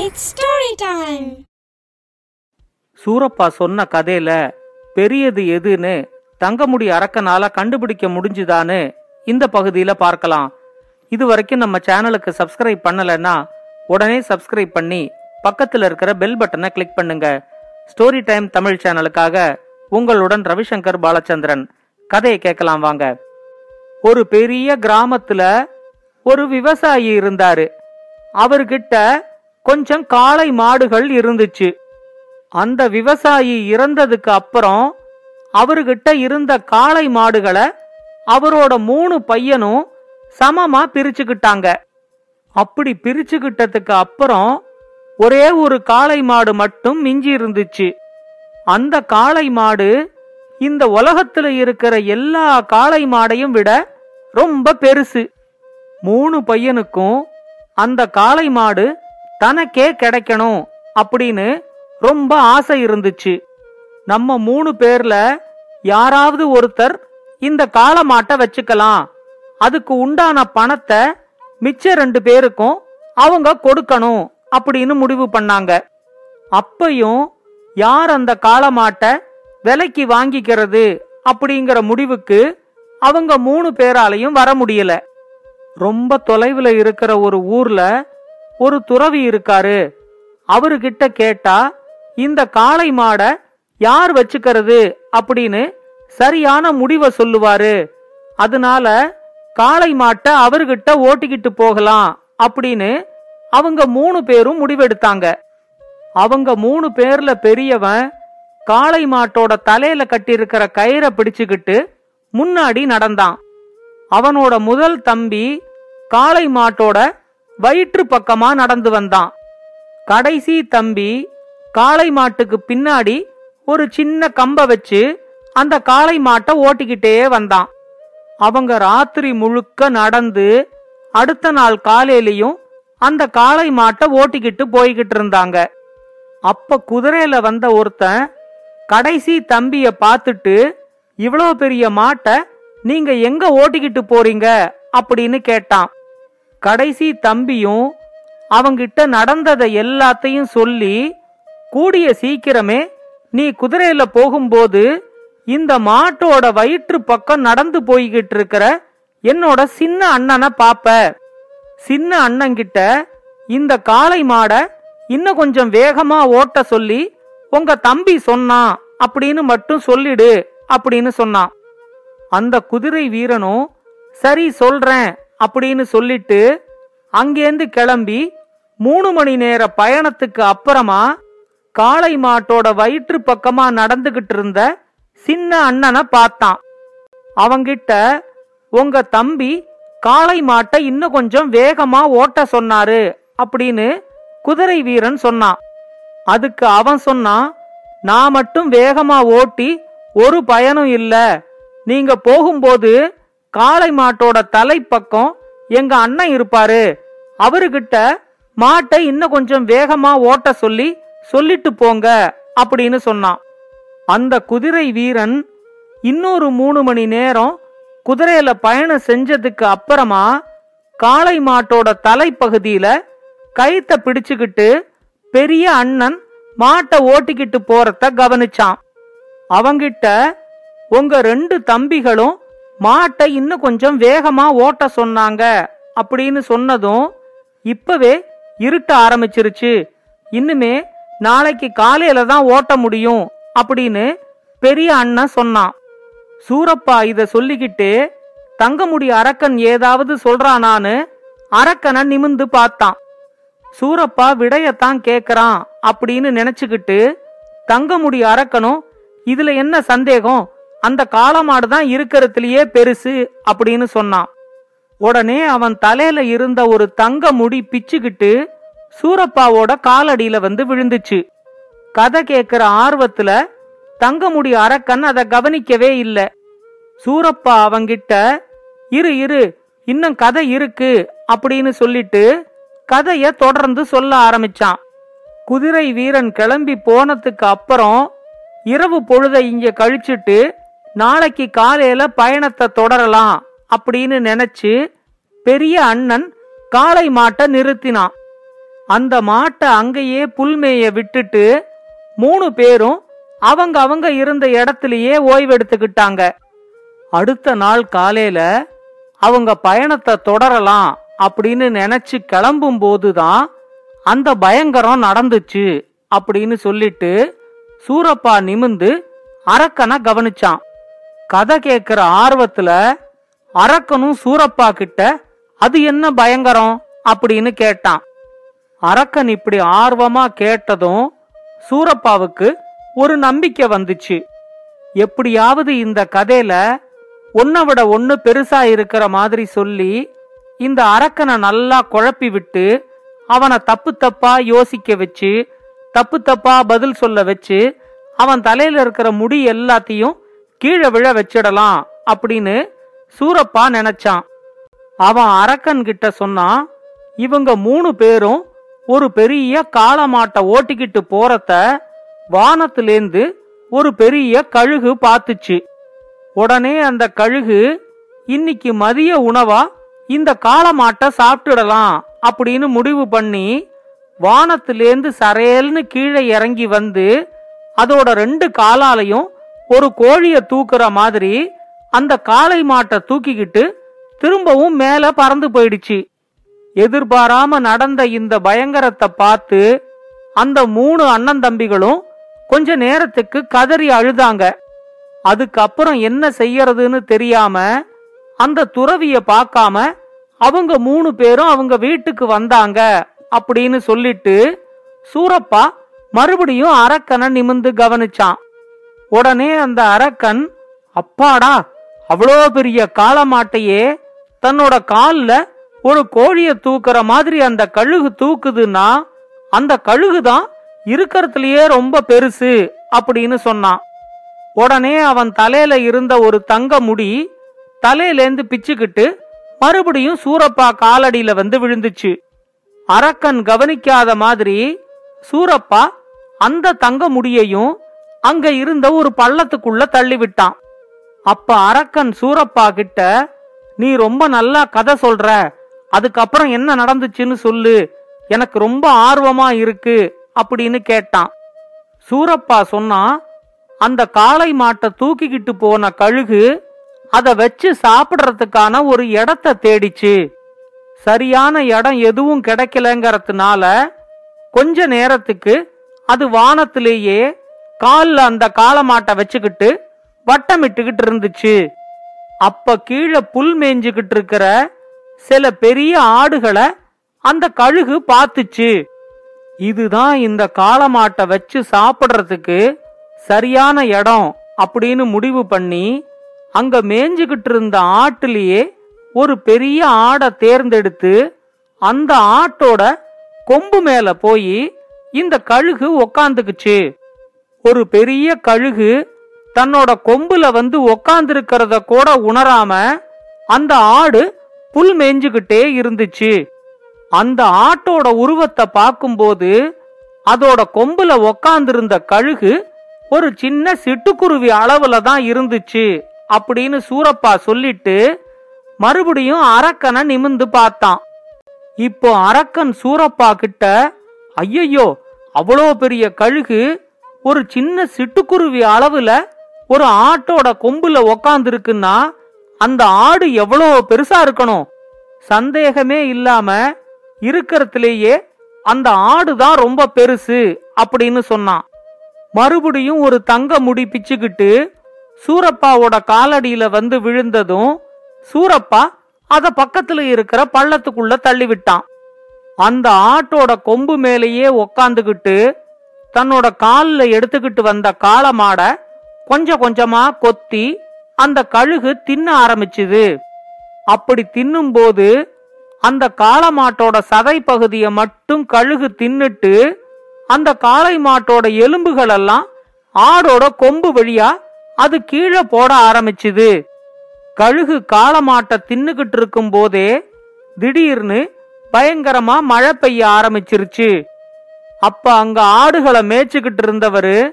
It's story time Surappa சொன்ன கதையில பெரியது எதுன்னு தங்கமுடி அரக்கனால கண்டுபிடிக்க முடிஞ்சுதான்னு இந்த பகுதியில பார்க்கலாம். இது வரைக்கும் நம்ம சேனலுக்கு சப்ஸ்கிரைப் பண்ணலைன்னா உடனே சப்ஸ்கிரைப் பண்ணி பக்கத்தில் இருக்கிற பெல் பட்டனை கிளிக் பண்ணுங்க. ஸ்டோரி டைம் தமிழ் சேனலுக்காக உங்களுடன் ரவிசங்கர் பாலச்சந்திரன். கதையை கேட்கலாம் வாங்க. ஒரு பெரிய கிராமத்துல ஒரு விவசாயி இருந்தாரு. அவர்கிட்ட கொஞ்சம் காளை மாடுகள் இருந்துச்சு. அந்த விவசாயி இறந்ததுக்கு அப்புறம் அவர்கிட்ட இருந்த காளை மாடுகளை அவரோட மூணு பையனும் சமமா பிரிச்சுக்கிட்டாங்க. அப்படி பிரிச்சுக்கிட்டதுக்கு அப்புறம் ஒரே ஒரு காளை மாடு மட்டும் மிஞ்சி இருந்துச்சு. அந்த காளை மாடு இந்த உலகத்துல இருக்கிற எல்லா காளை மாடையும் விட ரொம்ப பெருசு. மூணு பையனுக்கும் அந்த காளை மாடு தனக்கே கிடைக்கணும் அப்படின்னு ரொம்ப ஆசை இருந்துச்சு. நம்ம மூணு பேர்ல யாராவது ஒருத்தர் இந்த காலமாட்ட வச்சுக்கலாம். அதுக்கு உண்டான பணத்தை மிச்ச ரெண்டு பேருக்கும் அவங்க கொடுக்கணும் அப்படின்னு முடிவு பண்ணாங்க. அப்பையும் யார் அந்த காலமாட்டை விலைக்கு வாங்கிக்கிறது அப்படிங்கிற முடிவுக்கு அவங்க மூணு பேராலையும் வர முடியல. ரொம்ப தொலைவில் இருக்கிற ஒரு ஊர்ல ஒரு துறவி இருக்காரு. அவருகிட்ட கேட்டா இந்த காளை மாடை யார் வச்சுக்கிறது? அப்படின்னு சரியான முடிவை சொல்லுவாரு. அதனால காளை மாட்டை அவர்கிட்ட ஓட்டிக்கிட்டு போகலாம் அப்படின்னு அவங்க மூணு பேரும் முடிவெடுத்தாங்க. அவங்க மூணு பேர்ல பெரியவன் காளை மாட்டோட தலையில கட்டியிருக்கிற கயிறை பிடிச்சுக்கிட்டு முன்னாடி நடந்தான். அவனோட முதல் தம்பி காளை மாட்டோட வயிற்று பக்கமா நடந்து வந்தான். கடைசி தம்பி காளை மாட்டுக்கு பின்னாடி ஒரு சின்ன கம்ப வச்சு அந்த காளை மாட்டை ஓட்டிக்கிட்டே வந்தான். அவங்க ராத்திரி முழுக்க நடந்து அடுத்த நாள் காலையிலையும் அந்த காளை மாட்டை ஓட்டிக்கிட்டு போய்கிட்டு இருந்தாங்க. அப்ப குதிரையில வந்த ஒருத்தன் கடைசி தம்பிய பார்த்துட்டு இவ்வளோ பெரிய மாட்டை நீங்க எங்க ஓட்டிக்கிட்டு போறீங்க? அப்படின்னு கேட்டான். கடைசி தம்பியும் அவங்கிட்ட நடந்ததை எல்லாத்தையும் சொல்லி கூடிய சீக்கிரமே நீ குதிரையில போகும்போது இந்த மாட்டோட வயிற்று பக்கம் நடந்து போய்கிட்டு இருக்கிற என்னோட சின்ன அண்ணனை பாப்ப. சின்ன அண்ணங்கிட்ட இந்த காளை மாடை இன்னும் கொஞ்சம் வேகமா ஓட்ட சொல்லி உங்க தம்பி சொன்னான் அப்படின்னு மட்டும் சொல்லிடு அப்படின்னு சொன்னான். அந்த குதிரை வீரனும் சரி சொல்றேன். அப்படின்னு சொல்லிட்டு அங்கேருந்து கிளம்பி மூணு மணி நேர பயணத்துக்கு அப்புறமா காளை மாட்டோட வயிற்று பக்கமா நடந்துகிட்டு இருந்த சின்ன அண்ணனை பார்த்தான். அவங்கிட்ட உங்க தம்பி காளை மாட்டை இன்னும் கொஞ்சம் வேகமா ஓட்ட சொன்னாரு அப்படின்னு குதிரை வீரன் சொன்னான். அதுக்கு அவன் சொன்னான் நான் மட்டும் வேகமா ஓட்டி ஒரு பயனும் இல்ல. நீங்க போகும்போது காளை மாட்டோட தலைப்பக்கம் எங்க அண்ணன் இருப்பாரு. அவருகிட்ட மாட்டை இன்னும் கொஞ்சம் வேகமா ஓட்ட சொல்லி சொல்லிட்டு போங்க அப்படின்னு சொன்னான். அந்த குதிரை வீரன் இன்னொரு மூணு மணி நேரம் குதிரையில பயணம் செஞ்சதுக்கு அப்புறமா காளை மாட்டோட தலைப்பகுதியில கயித்த பிடிச்சுக்கிட்டு பெரிய அண்ணன் மாட்டை ஓட்டிக்கிட்டு போறத கவனிச்சான். அவங்கிட்ட உங்க ரெண்டு தம்பிகளும் மாட்டை இன்னும் கொஞ்சம் வேகமா ஓட்ட சொன்னாங்க அப்படின்னு சொன்னதும் இப்பவே இருட்ட ஆரம்பிச்சிருச்சு. இன்னுமே நாளைக்கு காலையில தான் ஓட்ட முடியும் அப்படின்னு பெரிய அண்ணன் சொன்னான். சூரப்பா இத சொல்லிக்கிட்டு தங்கமுடி அரக்கன் ஏதாவது சொல்றானான்னு அரக்கனை நிமிந்து பார்த்தான். சூரப்பா விடையத்தான் கேக்குறான் அப்படின்னு நினைச்சுக்கிட்டு தங்கமுடி அரக்கனும் இதுல என்ன சந்தேகம்? அந்த காளமாடு தான் இருக்கிறதுலயே பெருசு அப்படின்னு சொன்னான். உடனே அவன் தலையில இருந்த ஒரு தங்க முடி பிச்சுக்கிட்டு சூரப்பாவோட காலடியில வந்து விழுந்துச்சு. கதை கேக்குற ஆர்வத்துல தங்கமுடி அரக்கன் அதை கவனிக்கவே இல்லை. சூரப்பா அவங்கிட்ட இரு இரு இன்னும் கதை இருக்கு அப்படின்னு சொல்லிட்டு கதைய தொடர்ந்து சொல்ல ஆரம்பிச்சான். குதிரை வீரன் கிளம்பி போனதுக்கு அப்புறம் இரவு பொழுதை இங்க கழிச்சிட்டு நாளைக்கு காலையில பயணத்தை தொடரலாம் அப்படின்னு நினைச்சு பெரிய அண்ணன் காளை மாட்டை நிறுத்தினான். அந்த மாட்டை அங்கேயே புல்மேய விட்டுட்டு மூணு பேரும் அவங்க அவங்க இருந்த இடத்துலயே ஓய்வெடுத்துக்கிட்டாங்க. அடுத்த நாள் காலையில அவங்க பயணத்தை தொடரலாம் அப்படின்னு நினைச்சு கிளம்பும் போதுதான் அந்த பயங்கரம் நடந்துச்சு அப்படின்னு சொல்லிட்டு சூரப்பா நிமிந்து அரக்கனை கவனிச்சான். கதை கேட்கிற ஆர்வத்துல அரக்கனும் சூரப்பா கிட்ட அது என்ன பயங்கரம்? அப்படின்னு கேட்டான். அரக்கன் இப்படி ஆர்வமா கேட்டதும் சூரப்பாவுக்கு ஒரு நம்பிக்கை வந்துச்சு. எப்படியாவது இந்த கதையில ஒன்ன விட ஒன்னு பெருசா இருக்கிற மாதிரி சொல்லி இந்த அரக்கனை நல்லா குழப்பி விட்டு அவனை தப்பு தப்பா யோசிக்க வச்சு தப்பு தப்பா பதில் சொல்ல வச்சு அவன் தலையில இருக்கிற முடி எல்லாத்தையும் கீழே விழ வச்சிடலாம் அப்படின்னு சூரப்பா நினைச்சான். அவன் அரக்கன் கிட்ட சொன்னான் இவங்க மூணு பேரும் ஒரு பெரிய காளமாட்டை ஓட்டிக்கிட்டு போறத வானத்திலேந்து ஒரு பெரிய கழுகு பார்த்துச்சு. உடனே அந்த கழுகு இன்னைக்கு மதிய உணவா? இந்த காளமாட்டை சாப்பிட்டுடலாம் அப்படின்னு முடிவு பண்ணி வானத்திலேந்து சரையல்னு கீழே இறங்கி வந்து அதோட ரெண்டு காலாலையும் ஒரு கோழிய தூக்குற மாதிரி அந்த காளை மாட்டை தூக்கிக்கிட்டு திரும்பவும் மேல பறந்து போயிடுச்சு. எதிர்பாராம நடந்த இந்த பயங்கரத்தை பார்த்து அந்த மூணு அண்ணன் தம்பிகளும் கொஞ்ச நேரத்துக்கு கதறி அழுதாங்க. அதுக்கப்புறம் என்ன செய்யறதுன்னு தெரியாம அந்த துறவிய பார்க்காம அவங்க மூணு பேரும் அவங்க வீட்டுக்கு வந்தாங்க அப்படின்னு சொல்லிட்டு சூரப்பா மறுபடியும் அரக்கனை நிமிந்து கவனிச்சான். உடனே அந்த அரக்கன் அப்பாடா அவ்வளோ பெரிய காலமாட்டையே தன்னோட கால்ல ஒரு கோழிய தூக்குற மாதிரி அந்த கழுகு தூக்குதுன்னா அந்த கழுகு தான் இருக்கிறதுலயே ரொம்ப பெருசு அப்படின்னு சொன்னான். உடனே அவன் தலையில இருந்த ஒரு தங்க முடி தலையிலேந்து பிச்சுக்கிட்டு மறுபடியும் சூரப்பா காலடியில வந்து விழுந்துச்சு. அரக்கன் கவனிக்காத மாதிரி சூரப்பா அந்த தங்க முடியையும் அங்க இருந்த ஒரு பள்ளத்துக்குள்ள தள்ளி விட்டான் அப்ப அரக்கன் சூரப்பா கிட்ட நீ ரொம்ப நல்லா கதை சொல்ற. அதுக்கப்புறம் என்ன நடந்துச்சுன்னு சொல்லு. எனக்கு ரொம்ப ஆர்வமா இருக்கு அப்படின்னு கேட்டான். சூரப்பா சொன்னா அந்த காளை மாட்டை தூக்கிக்கிட்டு போன கழுகு அதை வச்சு சாப்பிடுறதுக்கான ஒரு இடத்த தேடிச்சு. சரியான இடம் எதுவும் கிடைக்கலங்கிறதுனால கொஞ்ச நேரத்துக்கு அது வானத்திலேயே காலில் அந்த காலமாட்டை வச்சுக்கிட்டு வட்டமிட்டுக்கிட்டு இருந்துச்சு. அப்ப கீழே புல் மேய்ஞ்சுக்கிட்டு இருக்கிற சில பெரிய ஆடுகளை அந்த கழுகு பார்த்துச்சு. இதுதான் இந்த காளமாட்டை வச்சு சாப்பிடுறதுக்கு சரியான இடம் அப்படின்னு முடிவு பண்ணி அங்க மேய்ஞ்சுக்கிட்டு இருந்த ஆட்டிலேயே ஒரு பெரிய ஆடை தேர்ந்தெடுத்து அந்த ஆட்டோட கொம்பு மேல போய் இந்த கழுகு உக்காந்துக்குச்சு. ஒரு பெரிய கழுகு தன்னோட கொம்புல வந்து உக்காந்துருக்கிறத கூட உணராம அந்த ஆடு புல் மேய்ஞ்சுகிட்டே இருந்துச்சு. அந்த ஆட்டோட உருவத்தை பார்க்கும்போது அதோட கொம்புல உக்காந்துருந்த கழுகு ஒரு சின்ன சிட்டுக்குருவி அளவுல தான் இருந்துச்சு அப்படின்னு சூரப்பா சொல்லிட்டு மறுபடியும் அரக்கனை நிமிந்து பார்த்தான். இப்போ அரக்கன் சூரப்பா கிட்ட ஐயையோ அவ்வளோ பெரிய கழுகு ஒரு சின்ன சிட்டுக்குருவி அளவுல ஒரு ஆட்டோட கொம்புல உக்காந்துருக்குன்னா அந்த ஆடு எவ்வளோ பெருசா இருக்கணும்? சந்தேகமே இல்லாம இருக்கிறதுலேயே அந்த ஆடு தான் ரொம்ப பெருசு அப்படின்னு சொன்னான். மறுபடியும் ஒரு தங்க முடி பிச்சுக்கிட்டு சூரப்பாவோட காலடியில வந்து விழுந்ததும் சூரப்பா அத பக்கத்துல இருக்கிற பள்ளத்துக்குள்ள தள்ளி விட்டான் அந்த ஆட்டோட கொம்பு மேலேயே உக்காந்துகிட்டு தன்னோட காலில் எடுத்துக்கிட்டு வந்த காளமாட கொஞ்சம் கொஞ்சமா கொத்தி அந்த கழுகு தின்ன ஆரம்பிச்சுது. அப்படி தின்னும்போது அந்த காளமாட்டோட சதை பகுதியை மட்டும் கழுகு தின்னுட்டு அந்த காளை மாட்டோட எலும்புகள் எல்லாம் ஆடோட கொம்பு வழியா அது கீழே போட ஆரம்பிச்சுது. கழுகு காளமாட்டை தின்னுகிட்டு இருக்கும் போதே திடீர்னு பயங்கரமா மழை பெய்ய ஆரம்பிச்சிருச்சு. அப்ப அங்க ஆடுகளை மேய்ச்சிக்கிட்டு இருந்தவரு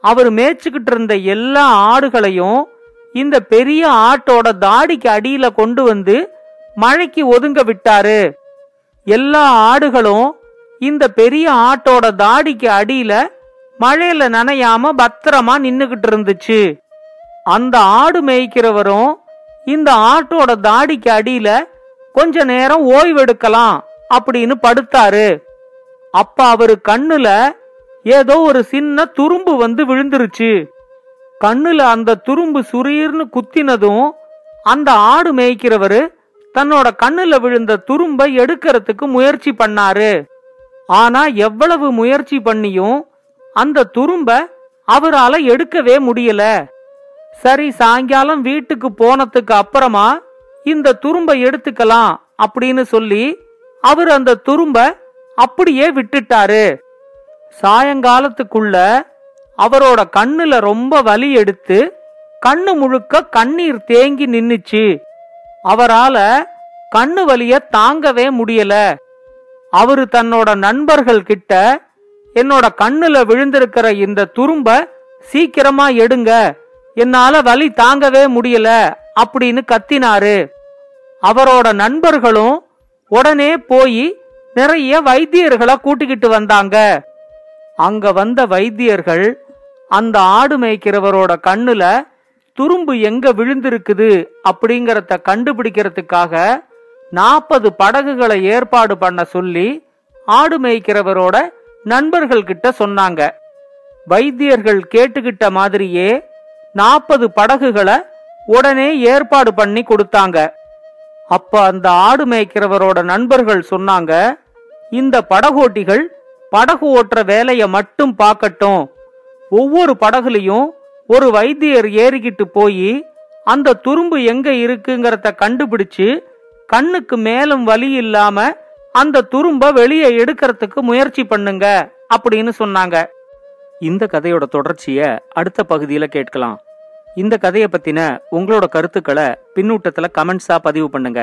அவர் மேய்ச்சிக்கிட்டு இருந்த எல்லா ஆடுகளையும் இந்த பெரிய ஆட்டோட தாடிக்கு அடியில கொண்டு வந்து மழைக்கு ஒதுங்க விட்டாரு. எல்லா ஆடுகளும் இந்த பெரிய ஆட்டோட தாடிக்கு அடியில மழையில நனையாம பத்திரமா நின்னுகிட்டு இருந்துச்சு. அந்த ஆடு மேய்க்கிறவரும் இந்த ஆட்டோட தாடிக்கு அடியில கொஞ்ச நேரம் ஓய்வெடுக்கலாம் அப்படின்னு படுத்தாரு. அப்ப அவரு கண்ணுல ஏதோ ஒரு சின்ன துரும்பு வந்து விழுந்துருச்சு. கண்ணுல அந்த துரும்பு சுரீர்னு குத்தினதும் அந்த ஆடு மேய்க்கிறவரு தன்னோட கண்ணுல விழுந்த துரும்பை எடுக்கிறதுக்கு முயற்சி பண்ணாரு. ஆனா எவ்வளவு முயற்சி பண்ணியும் அந்த துரும்ப அவரால எடுக்கவே முடியல. சரி சாயங்காலம் வீட்டுக்கு போனதுக்கு அப்புறமா இந்த துரும்ப எடுத்துக்கலாம் அப்படின்னு சொல்லி அவர் அந்த துரும்ப அப்படியே விட்டுட்டாரு. சாயங்காலத்துக்குள்ள அவரோட கண்ணுல ரொம்ப வலி எடுத்து கண்ணு முழுக்க கண்ணீர் தேங்கி நின்னுச்சு. அவரால கண்ணு வலிய தாங்கவே முடியல. அவரு தன்னோட நண்பர்கள் கிட்ட என்னோட கண்ணுல விழுந்திருக்கிற இந்த துரும்ப சீக்கிரமா எடுங்க. என்னால வலி தாங்கவே முடியல அப்படின்னு கத்தினாரு. அவரோட நண்பர்களும் உடனே போய் நிறைய வைத்தியர்களை கூட்டிக்கிட்டு வந்தாங்க. அங்க வந்த வைத்தியர்கள் அந்த ஆடு மேய்க்கிறவரோட கண்ணுல துரும்பு எங்க விழுந்திருக்குது அப்படிங்கறத கண்டுபிடிக்கிறதுக்காக நாற்பது படகுகளை ஏற்பாடு பண்ண சொல்லி ஆடு மேய்க்கிறவரோட நண்பர்கள் கிட்ட சொன்னாங்க. வைத்தியர்கள் கேட்டுக்கிட்ட மாதிரியே நாற்பது படகுகளை உடனே ஏற்பாடு பண்ணி கொடுத்தாங்க. அப்ப அந்த ஆடு மேய்க்கிறவரோட நண்பர்கள் சொன்னாங்க இந்த படகோட்டிகள் படகு ஓட்டுற வேலையை மட்டும் பார்க்கட்டும். ஒவ்வொரு படகுலையும் ஒரு வைத்தியர் ஏறிக்கிட்டு போய் அந்த துரும்பு எங்க இருக்குங்கிறத கண்டுபிடிச்சு கண்ணுக்கு மேலும் வலி இல்லாம அந்த துரும்ப வெளியே எடுக்கிறதுக்கு முயற்சி பண்ணுங்க அப்படின்னு சொன்னாங்க. இந்த கதையோட தொடர்ச்சிய அடுத்த பகுதியில் கேட்கலாம். இந்த கதையை பத்தின உங்களோட கருத்துக்களை பின்னூட்டத்துல கமெண்ட்ஸா பதிவு பண்ணுங்க.